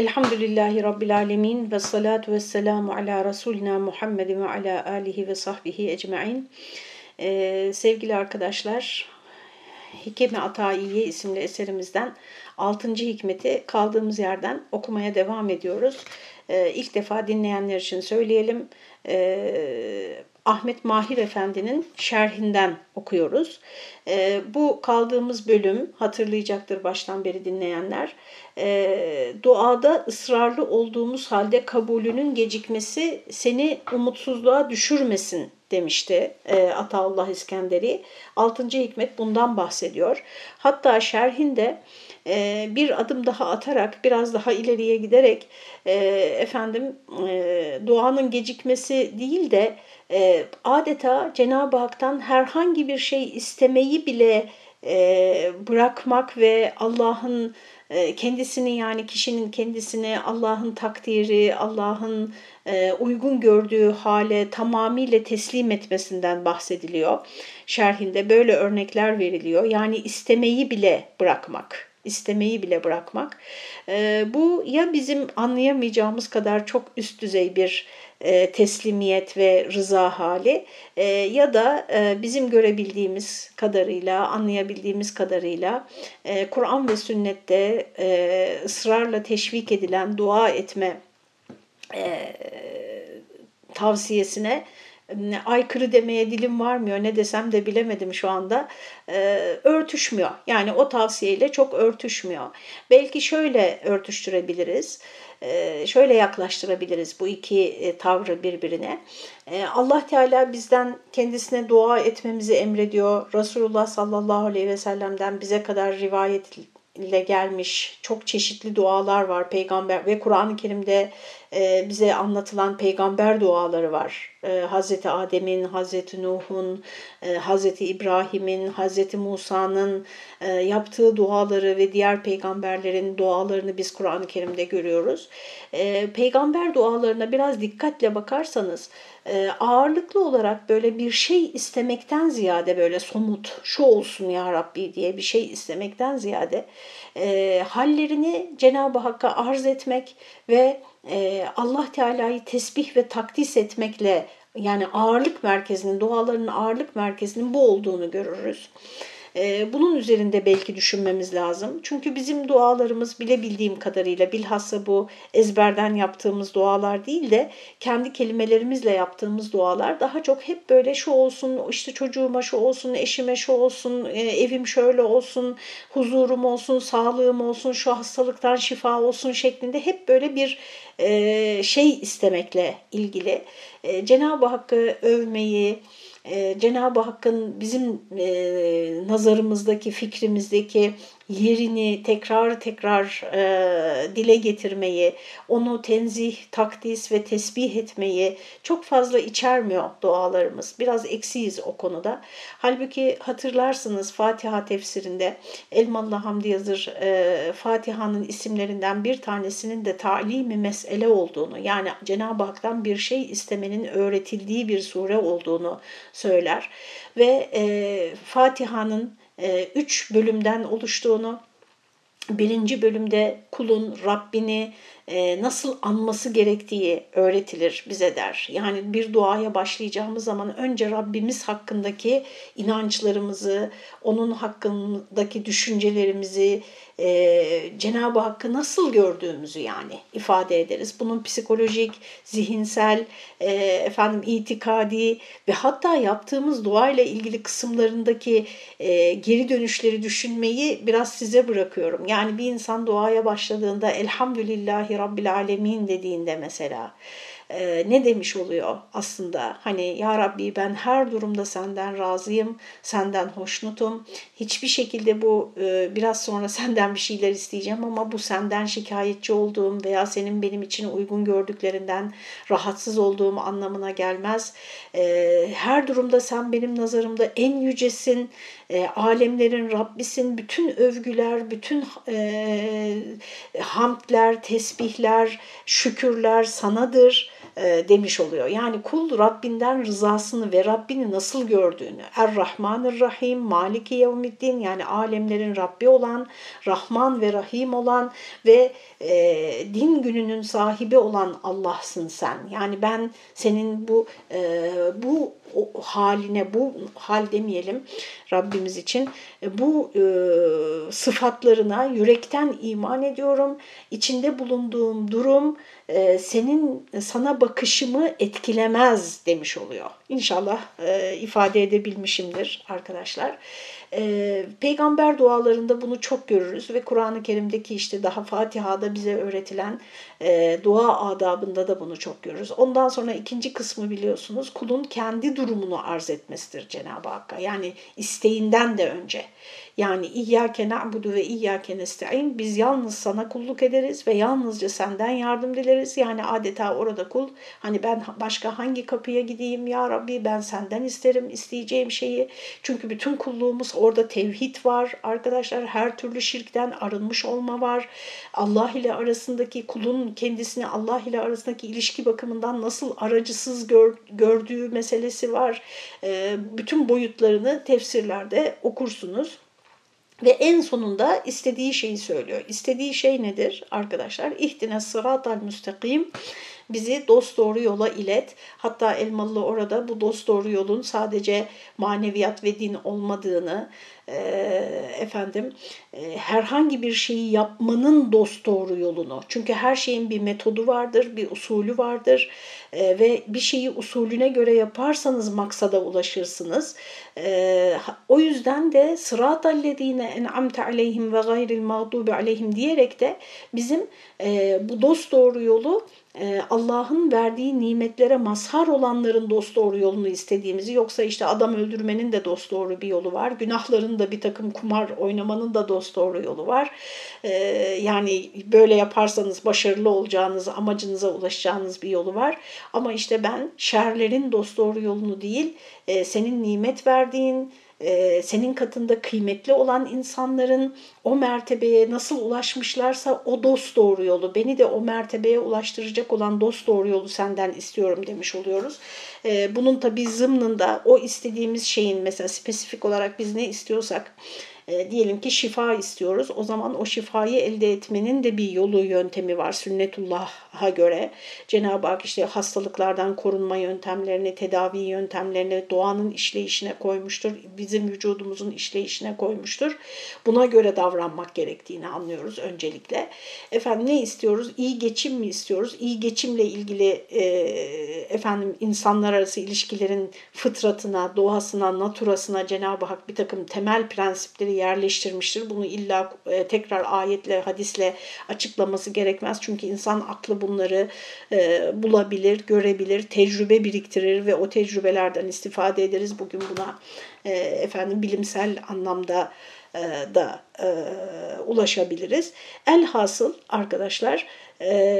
Elhamdülillahi Rabbil Alemin ve salatu ve selamu ala Resulina Muhammedin ve ala alihi ve sahbihi ecmain. Ee, sevgili arkadaşlar, Hikemi Ataiye isimli eserimizden 6. hikmeti kaldığımız yerden okumaya devam ediyoruz. Ee, ilk defa dinleyenler için söyleyelim. Ee, Ahmet Mahir Efendi'nin şerhinden okuyoruz. E, bu kaldığımız bölüm hatırlayacaktır baştan beri dinleyenler. E, duada ısrarlı olduğumuz halde kabulünün gecikmesi seni umutsuzluğa düşürmesin demişti e, Ataullah İskenderi. Altıncı hikmet bundan bahsediyor. Hatta şerhinde e, bir adım daha atarak biraz daha ileriye giderek e, efendim e, duanın gecikmesi değil de e, adeta Cenab-ı Hak'tan herhangi bir şey istemeyi bile e, bırakmak ve Allah'ın kendisini yani kişinin kendisini Allah'ın takdiri, Allah'ın e, uygun gördüğü hale tamamıyla teslim etmesinden bahsediliyor. Şerhinde böyle örnekler veriliyor. Yani istemeyi bile bırakmak istemeyi bile bırakmak. E, bu ya bizim anlayamayacağımız kadar çok üst düzey bir e, teslimiyet ve rıza hali e, ya da e, bizim görebildiğimiz kadarıyla, anlayabildiğimiz kadarıyla Kur'an ve sünnette ısrarla teşvik edilen dua etme tavsiyesine aykırı demeye dilim varmıyor ne desem de bilemedim şu anda örtüşmüyor. Yani o tavsiyeyle çok örtüşmüyor. Belki şöyle örtüştürebiliriz şöyle yaklaştırabiliriz bu iki e, tavrı birbirine. E, Allah Teala bizden kendisine dua etmemizi emrediyor. Resulullah sallallahu aleyhi ve sellem'den bize kadar rivayet ile gelmiş çok çeşitli dualar var peygamber ve Kur'an-ı Kerim'de e, bize anlatılan peygamber duaları var. E, Hazreti Adem'in, Hazreti Nuh'un, e, Hazreti İbrahim'in, Hazreti Musa'nın yaptığı duaları ve diğer peygamberlerin dualarını biz Kur'an-ı Kerim'de görüyoruz. Peygamber dualarına biraz dikkatle bakarsanız e, ağırlıklı olarak böyle bir şey istemekten ziyade böyle somut şu olsun ya Rabbi diye bir şey istemekten ziyade e, hallerini Cenab-ı Hakk'a arz etmek ve e, Allah Teala'yı tesbih ve takdis etmekle yani ağırlık merkezinin, dualarının ağırlık merkezinin bu olduğunu görürüz. Ee, bunun üzerinde belki düşünmemiz lazım. Çünkü bizim dualarımız bilebildiğim kadarıyla bilhassa bu ezberden yaptığımız dualar değil de kendi kelimelerimizle yaptığımız dualar daha çok hep böyle şu olsun, işte çocuğuma şu olsun, eşime şu olsun, e, evim şöyle olsun, huzurum olsun, sağlığım olsun, şu hastalıktan şifa olsun şeklinde hep böyle bir e, şey istemekle ilgili. E, Cenab-ı Hakk'ı övmeyi, e, Cenab-ı Hakk'ın bizim e, nazarımızdaki, fikrimizdeki yerini tekrar tekrar e, dile getirmeyi, onu tenzih, takdis ve tesbih etmeyi çok fazla içermiyor dualarımız. Biraz eksiyiz o konuda. Halbuki hatırlarsınız Fatiha tefsirinde Elmalı Hamdi Yazır e, Fatiha'nın isimlerinden bir tanesinin de talimi mesele olduğunu yani Cenab-ı Hak'tan bir şey istemenin öğretildiği bir sure olduğunu söyler. Ve e, Fatiha'nın üç bölümden oluştuğunu, birinci bölümde kulun Rabbini e, nasıl anması gerektiği öğretilir bize der. Yani bir duaya başlayacağımız zaman önce Rabbimiz hakkındaki inançlarımızı, onun hakkındaki düşüncelerimizi, e, Cenab-ı Hakk'ı nasıl gördüğümüzü yani ifade ederiz. Bunun psikolojik, zihinsel, e, efendim itikadi ve hatta yaptığımız dua ile ilgili kısımlarındaki e, geri dönüşleri düşünmeyi biraz size bırakıyorum. Yani bir insan duaya başladığında elhamdülillahi Rabbil Alemin dediğinde mesela e, ne demiş oluyor aslında? Hani ya Rabbi ben her durumda senden razıyım, senden hoşnutum. Hiçbir şekilde bu e, biraz sonra senden bir şeyler isteyeceğim ama bu senden şikayetçi olduğum veya senin benim için uygun gördüklerinden rahatsız olduğum anlamına gelmez. E, her durumda sen benim nazarımda en yücesin, e, alemlerin Rabbisin, bütün övgüler, bütün e, hamdler, tesbihler, şükürler sanadır e, demiş oluyor. Yani kul Rabbinden rızasını ve Rabbini nasıl gördüğünü, Er-Rahmanir Rahim, Maliki Yevmiddin yani alemlerin Rabbi olan, Rahman ve Rahim olan ve e, din gününün sahibi olan Allah'sın sen. Yani ben senin bu e, bu haline, bu hal demeyelim Rabbimiz için, e, bu e, sıfatlarına yürekten iman ediyorum. İçinde bulunduğum durum e, senin sana bakışımı etkilemez demiş oluyor. İnşallah e, ifade edebilmişimdir arkadaşlar. E, peygamber dualarında bunu çok görürüz ve Kur'an-ı Kerim'deki işte daha Fatiha'da bize öğretilen e, dua adabında da bunu çok görürüz. Ondan sonra ikinci kısmı biliyorsunuz kulun kendi durumunu arz etmesidir Cenab-ı Hakk'a. Yani isteğinden de önce. Yani İyyâke na'budu ve İyyâke nesta'in biz yalnız sana kulluk ederiz ve yalnızca senden yardım dileriz. Yani adeta orada kul hani ben başka hangi kapıya gideyim ya Rabbi ben senden isterim isteyeceğim şeyi. Çünkü bütün kulluğumuz orada tevhid var arkadaşlar her türlü şirkten arınmış olma var. Allah ile arasındaki kulun kendisini Allah ile arasındaki ilişki bakımından nasıl aracısız gör, gördüğü meselesi var. E, bütün boyutlarını tefsirlerde okursunuz. Ve en sonunda istediği şeyi söylüyor. İstediği şey nedir arkadaşlar? İhtine sıratal müstakim bizi dost doğru yola ilet. Hatta Elmalı orada bu dost doğru yolun sadece maneviyat ve din olmadığını, efendim herhangi bir şeyi yapmanın dost doğru yolunu. Çünkü her şeyin bir metodu vardır, bir usulü vardır ve bir şeyi usulüne göre yaparsanız maksada ulaşırsınız. O yüzden de sıratallezine en'amte aleyhim ve gayril mağdubi aleyhim diyerek de bizim bu dost doğru yolu Allah'ın verdiği nimetlere mazhar olanların dost doğru yolunu istediğimizi yoksa işte adam öldürmenin de dost doğru bir yolu var. Günahların da bir takım kumar oynamanın da dost doğru yolu var. E, yani böyle yaparsanız başarılı olacağınız, amacınıza ulaşacağınız bir yolu var. Ama işte ben şerlerin dost doğru yolunu değil, e, senin nimet verdiğin, e, senin katında kıymetli olan insanların o mertebeye nasıl ulaşmışlarsa o dost doğru yolu, beni de o mertebeye ulaştıracak olan dost doğru yolu senden istiyorum demiş oluyoruz. E, bunun tabi zımnında o istediğimiz şeyin mesela spesifik olarak biz ne istiyorsak e, diyelim ki şifa istiyoruz. O zaman o şifayı elde etmenin de bir yolu, yöntemi var sünnetullah'a göre. Cenab-ı Hak işte hastalıklardan korunma yöntemlerini, tedavi yöntemlerini doğanın işleyişine koymuştur. Bizim vücudumuzun işleyişine koymuştur. Buna göre davranmak gerektiğini anlıyoruz öncelikle. Efendim ne istiyoruz? İyi geçim mi istiyoruz? İyi geçimle ilgili e, efendim insanlar arası ilişkilerin fıtratına, doğasına, naturasına Cenab-ı Hak bir takım temel prensipleri yerleştirmiştir. Bunu illa e, tekrar ayetle, hadisle açıklaması gerekmez. Çünkü insan aklı bunları e, bulabilir, görebilir, tecrübe biriktirir ve o tecrübelerden istifade ederiz. Bugün buna e, efendim bilimsel anlamda da ulaşabiliriz. Elhasıl arkadaşlar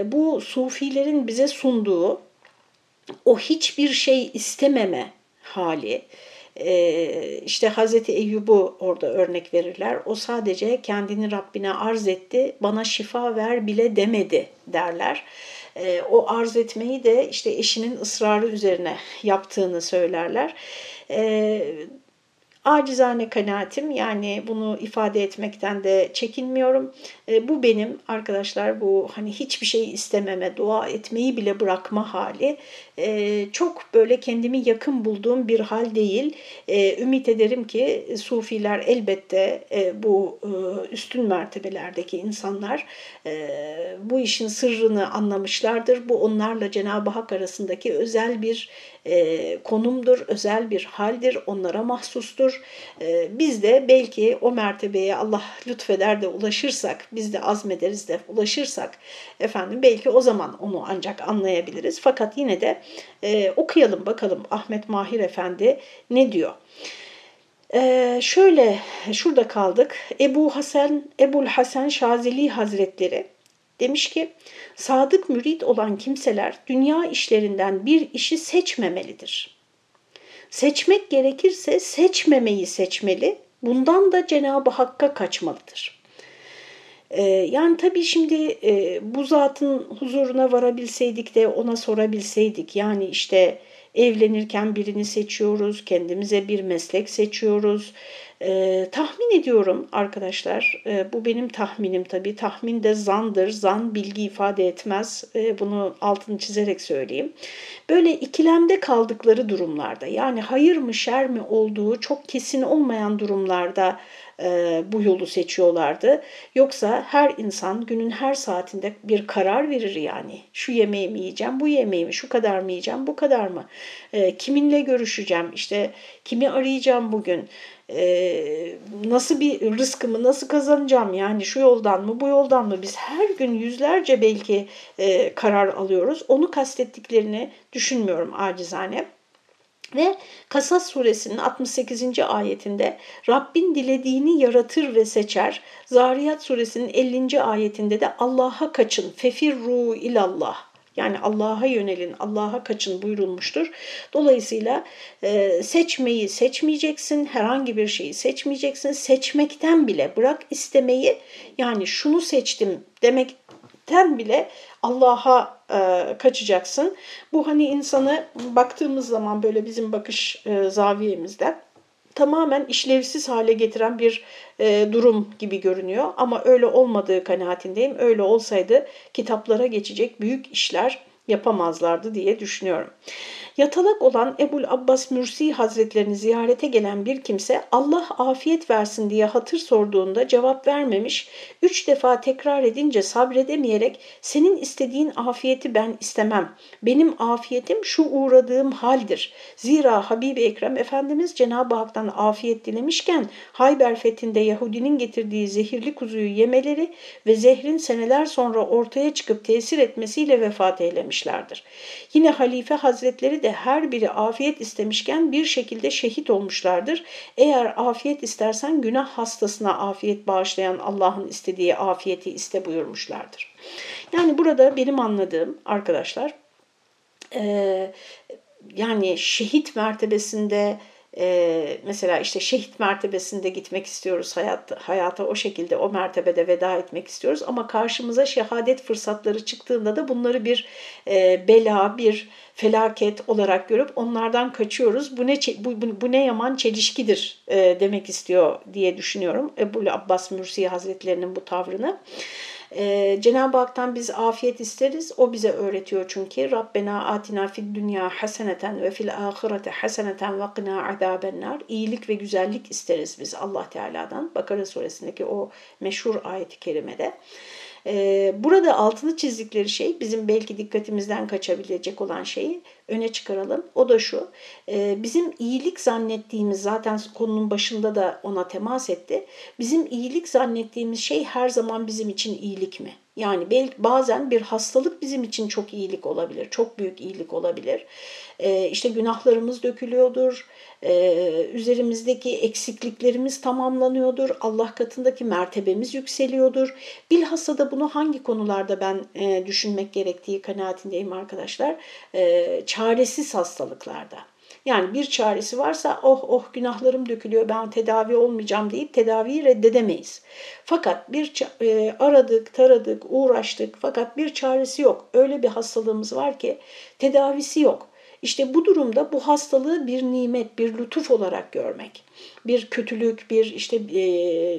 bu sufilerin bize sunduğu o hiçbir şey istememe hali, işte Hazreti Eyyub'u orada örnek verirler. O sadece kendini Rabbine arz etti, bana şifa ver bile demedi derler. Ee, o arz etmeyi de işte eşinin ısrarı üzerine yaptığını söylerler. Acizane kanaatim yani bunu ifade etmekten de çekinmiyorum. E, bu benim arkadaşlar bu hani hiçbir şey istememe, dua etmeyi bile bırakma hali e, çok böyle kendimi yakın bulduğum bir hal değil. E, ümit ederim ki sufiler elbette e, bu e, üstün mertebelerdeki insanlar e, bu işin sırrını anlamışlardır. Bu onlarla Cenab-ı Hak arasındaki özel bir e, konumdur, özel bir haldir, onlara mahsustur. E, biz de belki o mertebeye Allah lütfeder de ulaşırsak, biz de azmederiz de ulaşırsak, efendim belki o zaman onu ancak anlayabiliriz. Fakat yine de e, okuyalım bakalım Ahmet Mahir Efendi ne diyor. Ee, şöyle şurada kaldık. Ebu Hasan Ebul Hasan Şazeli Hazretleri demiş ki sadık mürit olan kimseler dünya işlerinden bir işi seçmemelidir. Seçmek gerekirse seçmemeyi seçmeli. Bundan da Cenab-ı Hakk'a kaçmalıdır. E, yani tabii şimdi e, bu zatın huzuruna varabilseydik de ona sorabilseydik yani işte evlenirken birini seçiyoruz, kendimize bir meslek seçiyoruz. Ee, tahmin ediyorum arkadaşlar, e, bu benim tahminim tabii. Tahmin de zandır, zan bilgi ifade etmez. E, bunu altını çizerek söyleyeyim. Böyle ikilemde kaldıkları durumlarda, yani hayır mı şer mi olduğu çok kesin olmayan durumlarda e, bu yolu seçiyorlardı. Yoksa her insan günün her saatinde bir karar verir yani. Şu yemeği mi yiyeceğim, bu yemeği mi, şu kadar mı yiyeceğim, bu kadar mı? E, kiminle görüşeceğim, işte kimi arayacağım bugün, e, nasıl bir rızkımı nasıl kazanacağım yani şu yoldan mı bu yoldan mı biz her gün yüzlerce belki e, karar alıyoruz. Onu kastettiklerini düşünmüyorum acizane. Ve Kasas suresinin 68. ayetinde Rabbin dilediğini yaratır ve seçer. Zariyat suresinin 50. ayetinde de Allah'a kaçın, fefirru ilallah yani Allah'a yönelin, Allah'a kaçın buyurulmuştur. Dolayısıyla e, seçmeyi seçmeyeceksin, herhangi bir şeyi seçmeyeceksin. Seçmekten bile bırak istemeyi yani şunu seçtim demekten bile Allah'a e, kaçacaksın. Bu hani insanı baktığımız zaman böyle bizim bakış e, zaviyemizden tamamen işlevsiz hale getiren bir e, durum gibi görünüyor. Ama öyle olmadığı kanaatindeyim. Öyle olsaydı kitaplara geçecek büyük işler yapamazlardı diye düşünüyorum. Yatalak olan Ebul Abbas Mürsi Hazretlerini ziyarete gelen bir kimse Allah afiyet versin diye hatır sorduğunda cevap vermemiş, üç defa tekrar edince sabredemeyerek senin istediğin afiyeti ben istemem. Benim afiyetim şu uğradığım haldir. Zira Habibi Ekrem Efendimiz Cenab-ı Hak'tan afiyet dilemişken Hayber fethinde Yahudinin getirdiği zehirli kuzuyu yemeleri ve zehrin seneler sonra ortaya çıkıp tesir etmesiyle vefat eylemişlerdir. Yine Halife Hazretleri de her biri afiyet istemişken bir şekilde şehit olmuşlardır. Eğer afiyet istersen günah hastasına afiyet bağışlayan Allah'ın istediği afiyeti iste buyurmuşlardır. Yani burada benim anladığım arkadaşlar yani şehit mertebesinde ee, mesela işte şehit mertebesinde gitmek istiyoruz hayat, hayata o şekilde o mertebede veda etmek istiyoruz ama karşımıza şehadet fırsatları çıktığında da bunları bir e, bela bir felaket olarak görüp onlardan kaçıyoruz. Bu ne bu, bu, bu ne yaman çelişkidir e, demek istiyor diye düşünüyorum Ebu Abbas Mürsi Hazretlerinin bu tavrını. Ee, Cenab-ı Hak'tan biz afiyet isteriz. O bize öğretiyor çünkü. Rabbena atina fid dünya haseneten ve fil ahirete haseneten ve qina azabennar. İyilik ve güzellik isteriz biz Allah Teala'dan. Bakara suresindeki o meşhur ayet-i kerimede. Ee, burada altını çizdikleri şey bizim belki dikkatimizden kaçabilecek olan şeyi öne çıkaralım. O da şu, e, bizim iyilik zannettiğimiz zaten konunun başında da ona temas etti. Bizim iyilik zannettiğimiz şey her zaman bizim için iyilik mi? Yani belki bazen bir hastalık bizim için çok iyilik olabilir, çok büyük iyilik olabilir. Ee, işte günahlarımız dökülüyordur, üzerimizdeki eksikliklerimiz tamamlanıyordur, Allah katındaki mertebemiz yükseliyordur. Bilhassa da bunu hangi konularda ben düşünmek gerektiği kanaatindeyim arkadaşlar. Çaresiz hastalıklarda. Yani bir çaresi varsa oh oh günahlarım dökülüyor ben tedavi olmayacağım deyip tedaviyi reddedemeyiz. Fakat bir e, aradık, taradık, uğraştık fakat bir çaresi yok. Öyle bir hastalığımız var ki tedavisi yok. İşte bu durumda bu hastalığı bir nimet, bir lütuf olarak görmek. Bir kötülük, bir işte e,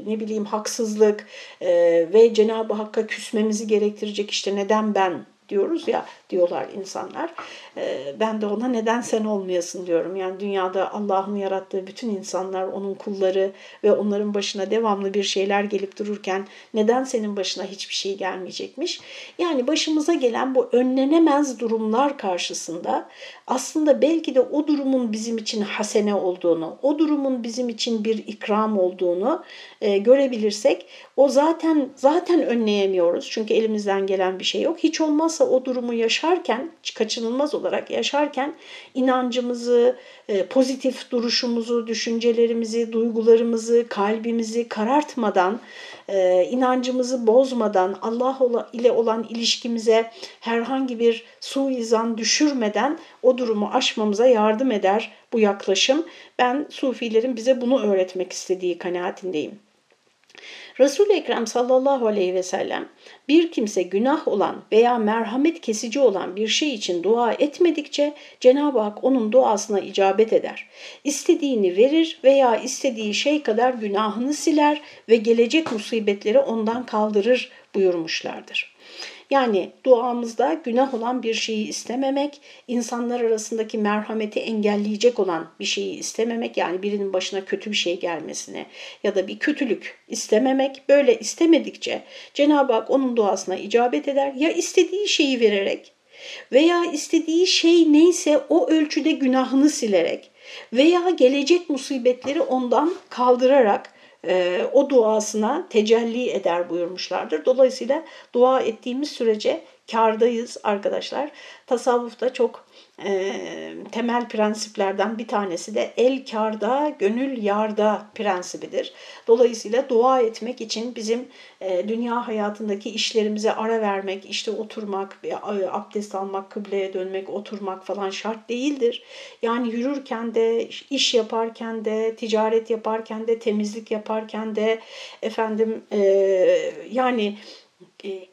ne bileyim haksızlık e, ve Cenab-ı Hakk'a küsmemizi gerektirecek işte neden ben diyoruz ya diyorlar insanlar. Ee, ben de ona neden sen olmayasın diyorum. Yani dünyada Allah'ın yarattığı bütün insanlar onun kulları ve onların başına devamlı bir şeyler gelip dururken neden senin başına hiçbir şey gelmeyecekmiş? Yani başımıza gelen bu önlenemez durumlar karşısında aslında belki de o durumun bizim için hasene olduğunu, o durumun bizim için bir ikram olduğunu e, görebilirsek o zaten zaten önleyemiyoruz. Çünkü elimizden gelen bir şey yok. Hiç olmazsa o durumu yaşarken kaçınılmaz olarak yaşarken inancımızı, e, pozitif duruşumuzu, düşüncelerimizi, duygularımızı, kalbimizi karartmadan, e, inancımızı bozmadan, Allah ile olan ilişkimize herhangi bir suizan düşürmeden o durumu aşmamıza yardım eder bu yaklaşım. Ben Sufilerin bize bunu öğretmek istediği kanaatindeyim. Resul-i Ekrem sallallahu aleyhi ve sellem bir kimse günah olan veya merhamet kesici olan bir şey için dua etmedikçe Cenab-ı Hak onun duasına icabet eder. İstediğini verir veya istediği şey kadar günahını siler ve gelecek musibetleri ondan kaldırır buyurmuşlardır. Yani duamızda günah olan bir şeyi istememek, insanlar arasındaki merhameti engelleyecek olan bir şeyi istememek, yani birinin başına kötü bir şey gelmesine ya da bir kötülük istememek, böyle istemedikçe Cenab-ı Hak onun duasına icabet eder. Ya istediği şeyi vererek veya istediği şey neyse o ölçüde günahını silerek veya gelecek musibetleri ondan kaldırarak e, o duasına tecelli eder buyurmuşlardır. Dolayısıyla dua ettiğimiz sürece kardayız arkadaşlar. Tasavvufta çok e, temel prensiplerden bir tanesi de el karda, gönül yarda prensibidir. Dolayısıyla dua etmek için bizim e, dünya hayatındaki işlerimize ara vermek, işte oturmak, abdest almak, kıbleye dönmek, oturmak falan şart değildir. Yani yürürken de, iş yaparken de, ticaret yaparken de, temizlik yaparken de, efendim e, yani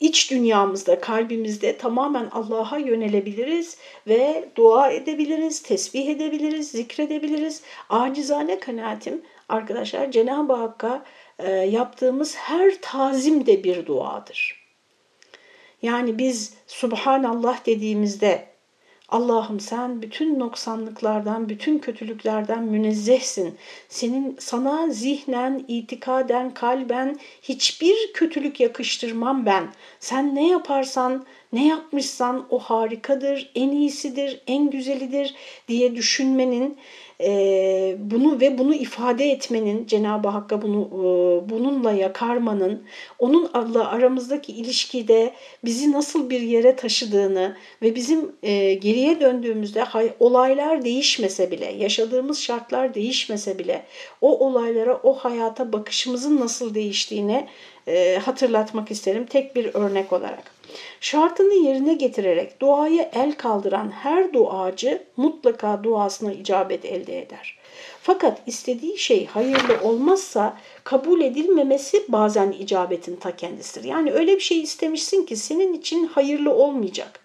iç dünyamızda, kalbimizde tamamen Allah'a yönelebiliriz ve dua edebiliriz, tesbih edebiliriz, zikredebiliriz. Acizane kanaatim arkadaşlar Cenab-ı Hakk'a e, yaptığımız her tazim de bir duadır. Yani biz Subhanallah dediğimizde Allah'ım sen bütün noksanlıklardan, bütün kötülüklerden münezzehsin. Senin sana zihnen, itikaden, kalben hiçbir kötülük yakıştırmam ben. Sen ne yaparsan, ne yapmışsan o harikadır, en iyisidir, en güzelidir diye düşünmenin e, bunu ve bunu ifade etmenin, Cenab-ı Hakk'a bunu e, bununla yakarmanın, onun Allah aramızdaki ilişkide bizi nasıl bir yere taşıdığını ve bizim e, geriye döndüğümüzde hay, olaylar değişmese bile, yaşadığımız şartlar değişmese bile o olaylara, o hayata bakışımızın nasıl değiştiğini e, hatırlatmak isterim tek bir örnek olarak. Şartını yerine getirerek duaya el kaldıran her duacı mutlaka duasına icabet elde eder. Fakat istediği şey hayırlı olmazsa kabul edilmemesi bazen icabetin ta kendisidir. Yani öyle bir şey istemişsin ki senin için hayırlı olmayacak.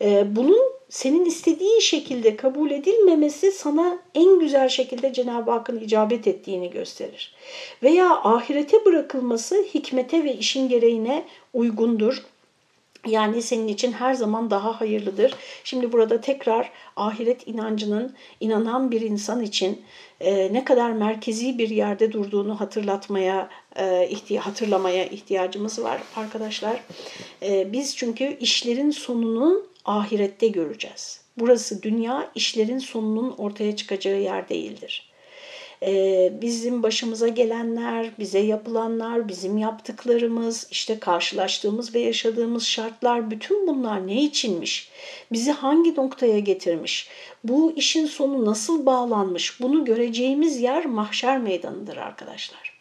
Ee, bunun senin istediğin şekilde kabul edilmemesi sana en güzel şekilde Cenab-ı Hakk'ın icabet ettiğini gösterir. Veya ahirete bırakılması hikmete ve işin gereğine uygundur. Yani senin için her zaman daha hayırlıdır. Şimdi burada tekrar ahiret inancının inanan bir insan için e, ne kadar merkezi bir yerde durduğunu hatırlatmaya, e, ihti hatırlamaya ihtiyacımız var arkadaşlar. E, biz çünkü işlerin sonunu ahirette göreceğiz. Burası dünya işlerin sonunun ortaya çıkacağı yer değildir. Ee, bizim başımıza gelenler, bize yapılanlar, bizim yaptıklarımız, işte karşılaştığımız ve yaşadığımız şartlar bütün bunlar ne içinmiş? Bizi hangi noktaya getirmiş? Bu işin sonu nasıl bağlanmış? Bunu göreceğimiz yer mahşer meydanıdır arkadaşlar.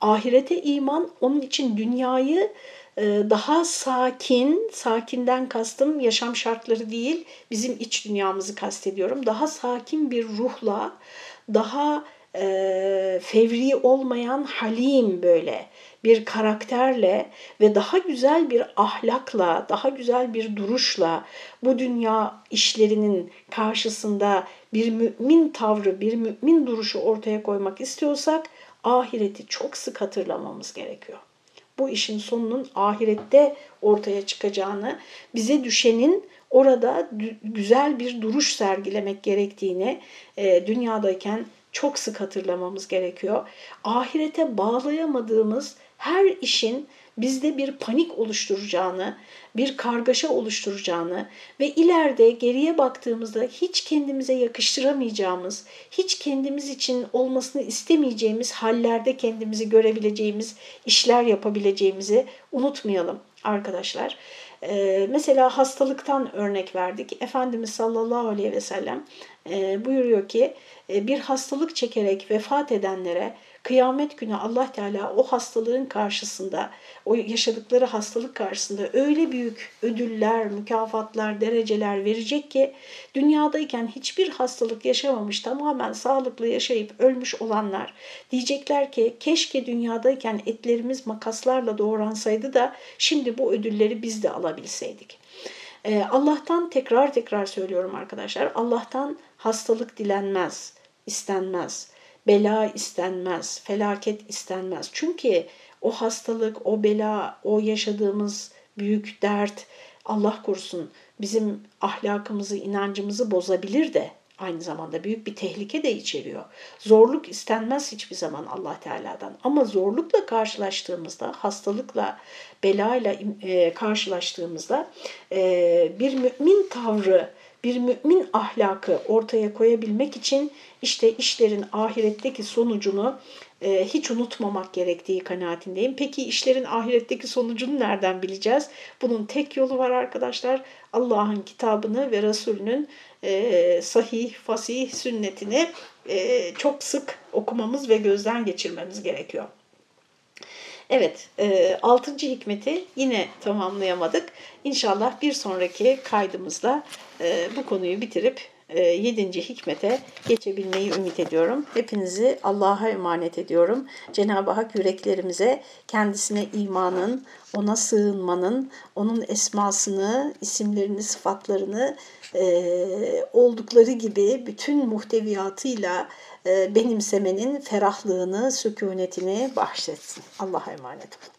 Ahirete iman onun için dünyayı e, daha sakin, sakinden kastım yaşam şartları değil, bizim iç dünyamızı kastediyorum. Daha sakin bir ruhla, daha e, fevri olmayan halim böyle bir karakterle ve daha güzel bir ahlakla, daha güzel bir duruşla bu dünya işlerinin karşısında bir mümin tavrı, bir mümin duruşu ortaya koymak istiyorsak ahireti çok sık hatırlamamız gerekiyor. Bu işin sonunun ahirette ortaya çıkacağını, bize düşenin orada güzel bir duruş sergilemek gerektiğini e, dünyadayken çok sık hatırlamamız gerekiyor. Ahirete bağlayamadığımız her işin bizde bir panik oluşturacağını, bir kargaşa oluşturacağını ve ileride geriye baktığımızda hiç kendimize yakıştıramayacağımız, hiç kendimiz için olmasını istemeyeceğimiz hallerde kendimizi görebileceğimiz, işler yapabileceğimizi unutmayalım arkadaşlar. Ee, mesela hastalıktan örnek verdik. Efendimiz sallallahu aleyhi ve sellem e, buyuruyor ki e, bir hastalık çekerek vefat edenlere kıyamet günü Allah Teala o hastalığın karşısında, o yaşadıkları hastalık karşısında öyle büyük ödüller, mükafatlar, dereceler verecek ki dünyadayken hiçbir hastalık yaşamamış, tamamen sağlıklı yaşayıp ölmüş olanlar diyecekler ki keşke dünyadayken etlerimiz makaslarla doğransaydı da şimdi bu ödülleri biz de alabilseydik. Ee, Allah'tan tekrar tekrar söylüyorum arkadaşlar. Allah'tan hastalık dilenmez, istenmez. Bela istenmez, felaket istenmez. Çünkü o hastalık, o bela, o yaşadığımız büyük dert Allah korusun bizim ahlakımızı, inancımızı bozabilir de aynı zamanda büyük bir tehlike de içeriyor. Zorluk istenmez hiçbir zaman Allah Teala'dan. Ama zorlukla karşılaştığımızda, hastalıkla, belayla e, karşılaştığımızda e, bir mümin tavrı, bir mümin ahlakı ortaya koyabilmek için işte işlerin ahiretteki sonucunu e, hiç unutmamak gerektiği kanaatindeyim. Peki işlerin ahiretteki sonucunu nereden bileceğiz? Bunun tek yolu var arkadaşlar. Allah'ın kitabını ve Resulünün e, sahih, fasih sünnetini e, çok sık okumamız ve gözden geçirmemiz gerekiyor. Evet, e, 6. hikmeti yine tamamlayamadık. İnşallah bir sonraki kaydımızda e, bu konuyu bitirip e, 7. hikmete geçebilmeyi ümit ediyorum. Hepinizi Allah'a emanet ediyorum. Cenab-ı Hak yüreklerimize kendisine imanın, ona sığınmanın, onun esmasını, isimlerini, sıfatlarını e, oldukları gibi bütün muhteviyatıyla benimsemenin ferahlığını, sükunetini bahşetsin. Allah'a emanet olun.